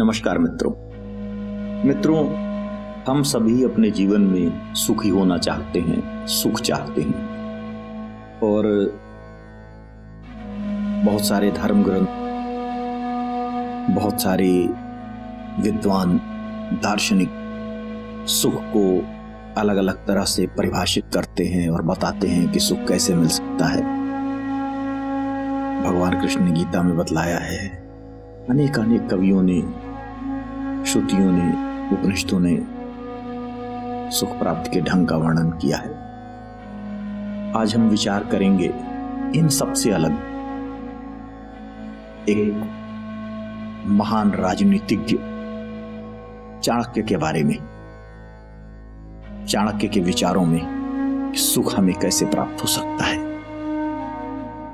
नमस्कार मित्रों। मित्रों, हम सभी अपने जीवन में सुखी होना चाहते हैं, सुख चाहते हैं। और बहुत सारे धर्म ग्रंथ, बहुत सारे विद्वान दार्शनिक सुख को अलग अलग तरह से परिभाषित करते हैं और बताते हैं कि सुख कैसे मिल सकता है। भगवान कृष्ण ने गीता में बतलाया है अनेक अनेक कवियों ने श्रुतियों ने, उपनिषदों ने सुख प्राप्ति के ढंग का वर्णन किया है। आज हम विचार करेंगे इन सबसे अलग। एक महान राजनीतिज्ञ चाणक्य के बारे में, चाणक्य के विचारों में सुख हमें कैसे प्राप्त हो सकता है।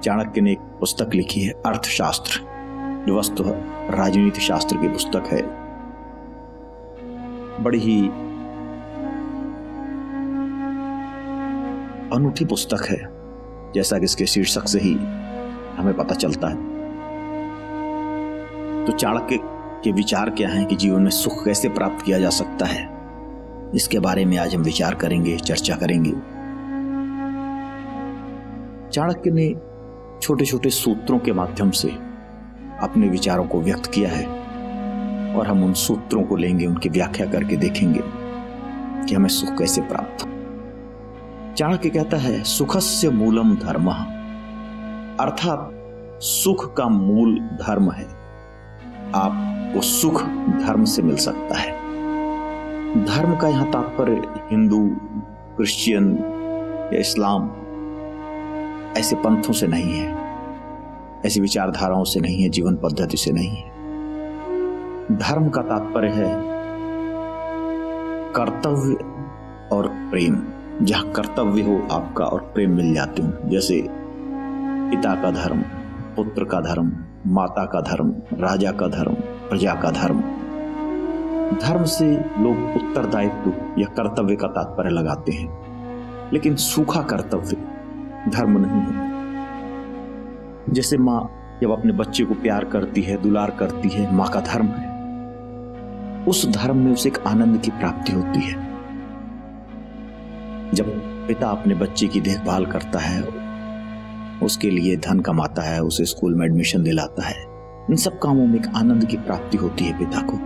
चाणक्य ने एक पुस्तक लिखी है, अर्थशास्त्र। जो वस्तु राजनीति शास्त्र की पुस्तक है। बड़ी ही अनूठी पुस्तक है, जैसा कि इसके शीर्षक से ही हमें पता चलता है। तो चाणक्य के विचार क्या हैं कि जीवन में सुख कैसे प्राप्त किया जा सकता है? इसके बारे में आज हम विचार करेंगे, चर्चा करेंगे। चाणक्य ने छोटे छोटे सूत्रों के माध्यम से अपने विचारों को व्यक्त किया है। और हम उन सूत्रों को लेंगे, उनकी व्याख्या करके देखेंगे कि हमें सुख कैसे प्राप्त हो। चाणक्य कहता है, सुखस्य मूलम धर्म। अर्थात, सुख का मूल धर्म है। आपको सुख धर्म से मिल सकता है। धर्म का यहाँ तात्पर्य हिंदू, क्रिश्चियन या इस्लाम ऐसे पंथों से नहीं है, ऐसी विचारधाराओं से नहीं है, जीवन पद्धति से नहीं है। धर्म का तात्पर्य है कर्तव्य और प्रेम। जहाँ कर्तव्य हो, आपका और प्रेम मिल जाते हो। जैसे पिता का धर्म, पुत्र का धर्म, माता का धर्म, राजा का धर्म, प्रजा का धर्म। धर्म से लोग उत्तरदायित्व या कर्तव्य का तात्पर्य लगाते हैं। लेकिन सूखा कर्तव्य धर्म नहीं है। जैसे माँ जब अपने बच्चे को प्यार करती है, दुलार करती है, माँ का धर्म है। उस धर्म में उसे एक आनंद की प्राप्ति होती है। जब पिता अपने बच्चे की देखभाल करता है, उसके लिए धन कमाता है, उसे स्कूल में एडमिशन दिलाता है, इन सब कामों में एक आनंद की प्राप्ति होती है पिता को।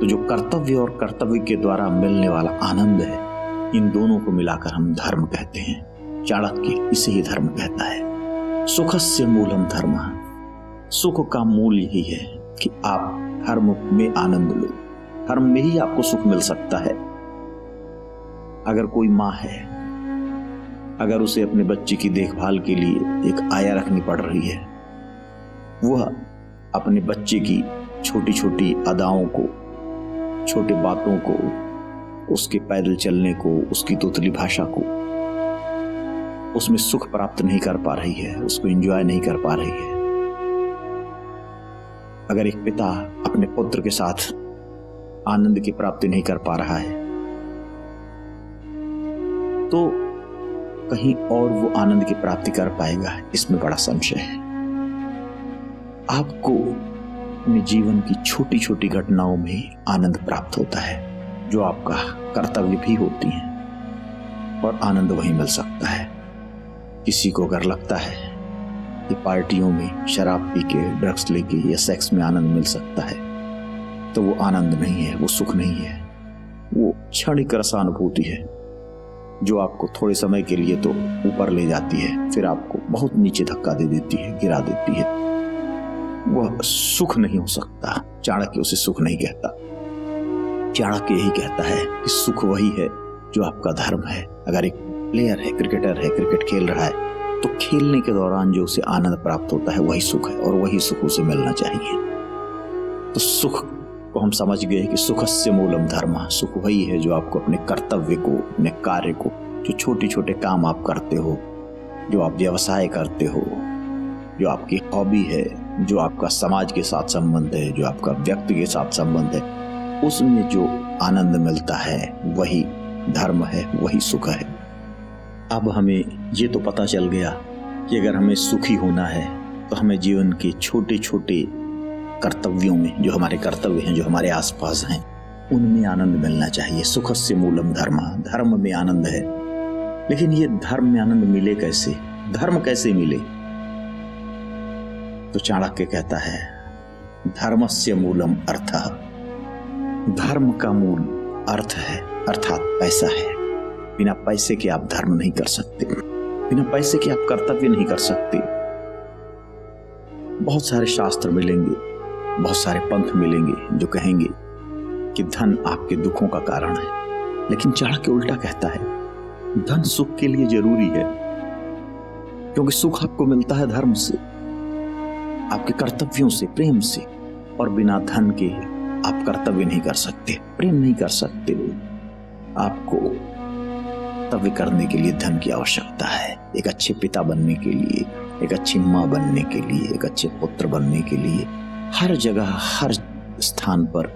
तो जो कर्तव्य और कर्तव्य के द्वारा मिलने वाला आनंद है, इन दोनों को मिलाकर हम धर्म कहते हैं। चाणक्य इसे ही धर्म कहता है। सुख से मूलम धर्म। सुख का मूल यही है कि आप धर्म में आनंद लो। धर्म में ही आपको सुख मिल सकता है। अगर कोई माँ है, अगर उसे अपने बच्चे की देखभाल के लिए एक आया रखनी पड़ रही है, वह अपने बच्चे की छोटी छोटी अदाओं को, छोटे बातों को, उसके पैदल चलने को, उसकी तोतली भाषा को, उसमें सुख प्राप्त नहीं कर पा रही है, उसको एंजॉय नहीं कर पा रही है। अगर एक पिता अपने पुत्र के साथ आनंद की प्राप्ति नहीं कर पा रहा है। तो कहीं और वो आनंद की प्राप्ति कर पाएगा, इसमें बड़ा संशय है। आपको अपने जीवन की छोटी छोटी घटनाओं में आनंद प्राप्त होता है, जो आपका कर्तव्य भी होती है, और आनंद वहीं मिल सकता है। किसी को अगर लगता है कि पार्टियों में शराब पी के, ड्रग्स लेके या सेक्स में आनंद मिल सकता है तो वो आनंद नहीं है, वो सुख नहीं है। वो क्षणिक रसानुभूति है, जो आपको थोड़े समय के लिए तो ऊपर ले जाती है, फिर आपको बहुत नीचे धक्का दे देती है, गिरा देती है। वह सुख नहीं हो सकता, चाणक्य उसे सुख नहीं कहता। चाणक्य यही कहता है कि सुख वही है जो आपका धर्म है। अगर एक प्लेयर है क्रिकेटर है क्रिकेट खेल रहा है तो खेलने के दौरान जो उसे आनंद प्राप्त होता है, वही सुख है और वही सुख उसे मिलना चाहिए। तो सुख को हम समझ गए कि सुख से मूलम धर्म, सुख वही है जो आपको अपने कर्तव्य को, अपने कार्य को, जो छोटे छोटे काम आप करते हो, जो आप व्यवसाय करते हो, जो आपकी हॉबी है, जो आपका समाज के साथ संबंध है, जो आपका व्यक्ति के साथ संबंध है, उसमें जो आनंद मिलता है, वही धर्म है, वही सुख है। अब हमें ये तो पता चल गया कि अगर हमें सुखी होना है तो हमें जीवन के छोटे छोटे कर्तव्यों में, जो हमारे कर्तव्य हैं, जो हमारे आसपास हैं, उनमें आनंद मिलना चाहिए। सुख से मूलम धर्म धर्म में आनंद है। लेकिन ये धर्म में आनंद मिले कैसे? धर्म कैसे मिले? तो चाणक्य कहता है धर्म से मूलम अर्थ। धर्म का मूल अर्थ है, अर्थात पैसा है। बिना पैसे के आप धर्म नहीं कर सकते। बिना पैसे के आप कर्तव्य नहीं कर सकते। बहुत सारे शास्त्र मिलेंगे। बहुत सारे पंथ मिलेंगे जो कहेंगे कि धन आपके दुखों का कारण है। लेकिन चाणक्य उल्टा कहता है, धन सुख के लिए ज़रूरी है, क्योंकि सुख आपको मिलता है धर्म से, आपके कर्तव्यों से, प्रेम से, और बिना धन के आप कर्तव्य नहीं कर सकते, प्रेम नहीं कर सकते। आपको कर्तव्य करने के लिए धन की आवश्यकता है, एक अच्छे पिता बनने के लिए, एक अच्छी माँ बनने के लिए, एक अच्छे पुत्र बनने के लिए। हर जगह, हर स्थान पर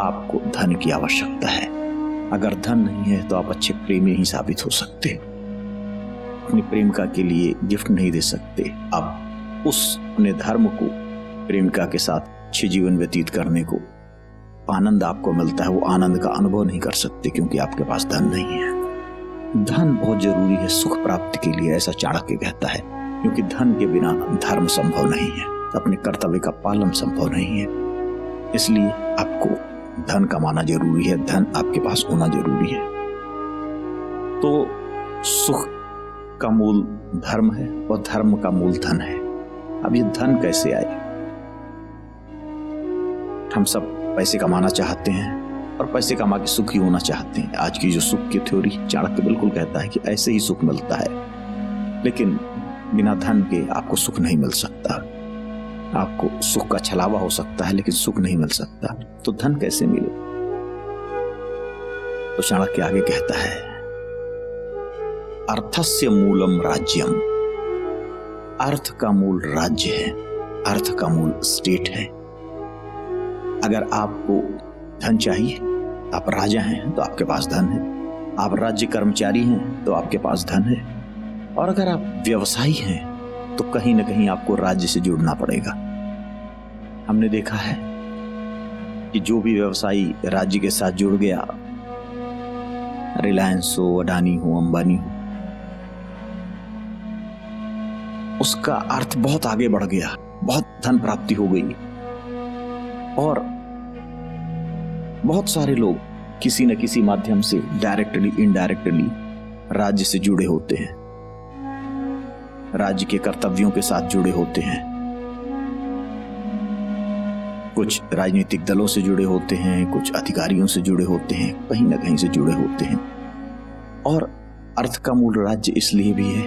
आपको धन की आवश्यकता है। अगर धन नहीं है तो आप अच्छे प्रेमी नहीं साबित हो सकते। अपनी प्रेमिका के लिए गिफ्ट नहीं दे सकते। आप उस, अपने धर्म को, प्रेमिका के साथ अच्छे जीवन व्यतीत करने को, आनंद आपको मिलता है, वो आनंद का अनुभव नहीं कर सकते, क्योंकि आपके पास धन नहीं है। धन बहुत ज़रूरी है सुख प्राप्ति के लिए, ऐसा चाणक्य कहता है, क्योंकि धन के बिना धर्म संभव नहीं है। अपने कर्तव्य का पालन संभव नहीं है। इसलिए आपको धन कमाना ज़रूरी है, धन आपके पास होना ज़रूरी है। तो सुख का मूल धर्म है और धर्म का मूल धन है। अब ये धन कैसे आए? हम सब पैसे कमाना चाहते हैं और पैसे कमा के सुखी होना चाहते हैं। आज की जो सुख की थ्योरी चाणक्य बिल्कुल कहता है कि ऐसे ही सुख मिलता है। लेकिन बिना धन के आपको सुख नहीं मिल सकता। आपको सुख का छलावा हो सकता है, लेकिन सुख नहीं मिल सकता। तो धन कैसे मिले? तो चाणक्य आगे कहता है, अर्थस्य मूलम राज्यम। अर्थ का मूल राज्य है, अर्थ का मूल स्टेट है। अगर आपको धन चाहिए, आप राजा हैं तो आपके पास धन है। आप राज्य कर्मचारी हैं तो आपके पास धन है। और अगर आप व्यवसायी हैं तो कहीं ना कहीं आपको राज्य से जुड़ना पड़ेगा। हमने देखा है कि जो भी व्यवसायी राज्य के साथ जुड़ गया रिलायंस हो अडानी हो अंबानी हो, उसका अर्थ बहुत आगे बढ़ गया, बहुत धन प्राप्ति हो गई। और बहुत सारे लोग किसी न किसी माध्यम से डायरेक्टली इनडायरेक्टली राज्य से जुड़े होते हैं। राज्य के कर्तव्यों के साथ जुड़े होते हैं। कुछ राजनीतिक दलों से जुड़े होते हैं, कुछ अधिकारियों से जुड़े होते हैं, कहीं ना कहीं से जुड़े होते हैं। और अर्थ का मूल राज्य इसलिए भी है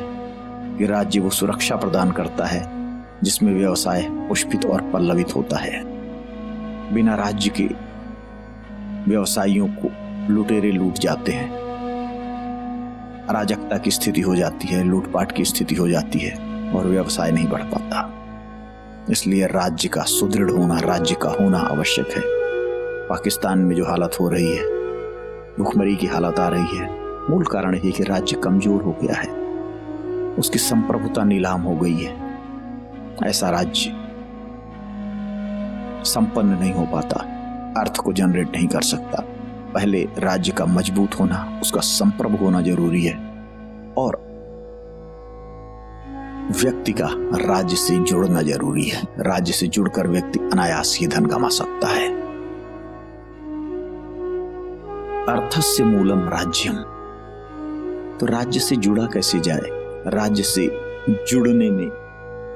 कि राज्य वो सुरक्षा प्रदान करता है, जिसमें व्यवसाय पुष्पित और पल्लवित होता है। बिना राज्य के व्यवसायियों को लुटेरे लूट जाते हैं। अराजकता की स्थिति हो जाती है, लूटपाट की स्थिति हो जाती है और व्यवसाय नहीं बढ़ पाता। इसलिए राज्य का सुदृढ़ होना, राज्य का होना आवश्यक है। पाकिस्तान में जो हालत हो रही है, भुखमरी की हालत आ रही है, मूल कारण ये कि राज्य कमज़ोर हो गया है। उसकी संप्रभुता नीलाम हो गई है। ऐसा राज्य संपन्न नहीं हो पाता, अर्थ को जनरेट नहीं कर सकता। पहले राज्य का मज़बूत होना, उसका संप्रभ होना ज़रूरी है। और व्यक्ति का राज्य से जुड़ना ज़रूरी है। राज्य से जुड़कर व्यक्ति अनायास ही धन कमा सकता है। अर्थस्य मूलम राज्यम। तो राज्य से जुड़ा कैसे जाए? राज्य से जुड़ने में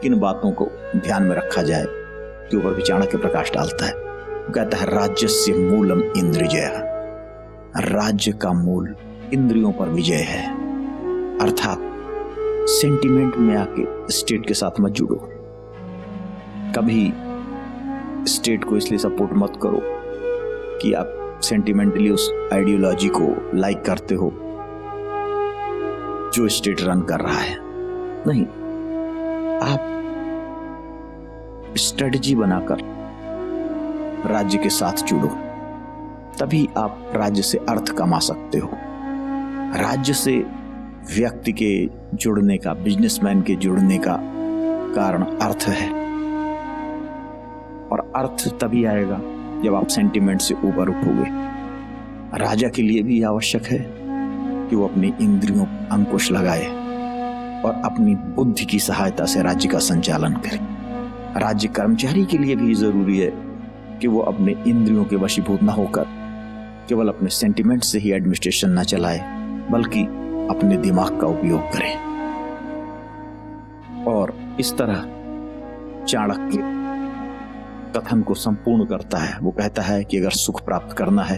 किन बातों को ध्यान में रखा जाए? के ऊपर भी चाणक्य प्रकाश डालता है। कहता है राज्य से मूलम इंद्रिजय राज्य का मूल इंद्रियों पर विजय है। अर्थात सेंटिमेंट में आके स्टेट के साथ मत जुड़ो। कभी स्टेट को इसलिए सपोर्ट मत करो कि आप सेंटिमेंटली उस आइडियोलॉजी को लाइक करते हो, जो स्टेट रन कर रहा है। नहीं, आप स्ट्रेटजी बनाकर राज्य के साथ जुड़ो, तभी आप राज्य से अर्थ कमा सकते हो। राज्य से व्यक्ति के जुड़ने का बिजनेसमैन के जुड़ने का कारण अर्थ है। और अर्थ तभी आएगा जब आप सेंटिमेंट से ऊपर उठोगे। राजा के लिए भी आवश्यक है कि वो अपनी इंद्रियों, अंकुश लगाए और अपनी बुद्धि की सहायता से राज्य का संचालन करे। राज्य कर्मचारी के लिए भी ज़रूरी है कि वो अपने इंद्रियों के वशीभूत न होकर केवल अपने सेंटिमेंट से ही एडमिनिस्ट्रेशन न चलाए, बल्कि अपने दिमाग का उपयोग करें। और इस तरह चाणक्य कथन को संपूर्ण करता है। वो कहता है कि अगर सुख प्राप्त करना है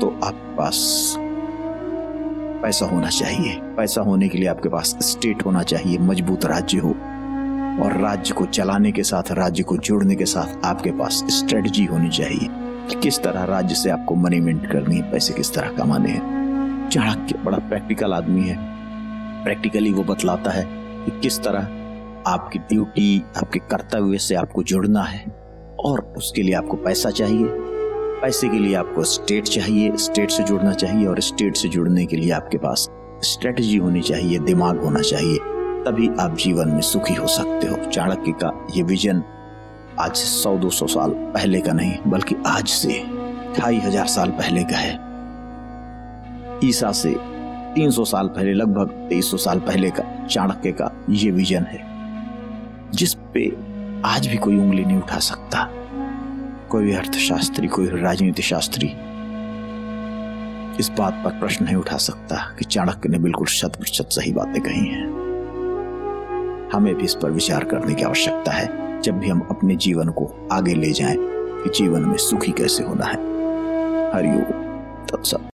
तो आपके पास पैसा होना चाहिए। पैसा होने के लिए आपके पास स्टेट होना चाहिए, मज़बूत राज्य हो। और राज्य को चलाने के साथ, राज्य को जोड़ने के साथ आपके पास स्ट्रेटजी होनी चाहिए कि किस तरह राज्य से आपको मनी मिंट करनी है, पैसे किस तरह कमाने हैं। चाणक्य बड़ा प्रैक्टिकल आदमी है। प्रैक्टिकली वो बतलाता है कि किस तरह आपकी ड्यूटी आपके कर्तव्य से आपको जुड़ना है और उसके लिए आपको पैसा चाहिए। पैसे के लिए आपको स्टेट चाहिए स्टेट से जुड़ना चाहिए और स्टेट से जुड़ने के लिए आपके पास स्ट्रेटजी होनी चाहिए, दिमाग होना चाहिए, तभी आप जीवन में सुखी हो सकते हो। चाणक्य का ये विजन आज से सौ दो सौ साल पहले का नहीं, बल्कि आज से ढाई हज़ार साल पहले का है। ईसा से तीन सौ साल पहले, लगभग तेईस सौ साल पहले का चाणक्य का ये विजन है, जिस पे आज भी कोई उंगली नहीं उठा सकता। कोई भी अर्थशास्त्री, कोई राजनीति शास्त्री इस बात पर प्रश्न नहीं उठा सकता कि चाणक्य ने बिल्कुल शत प्रतिशत सही बातें कही हैं। हमें भी इस पर विचार करने की आवश्यकता है, जब भी हम अपने जीवन को आगे ले जाएँ कि जीवन में सुखी कैसे होना है। हरिओम, तत्सत।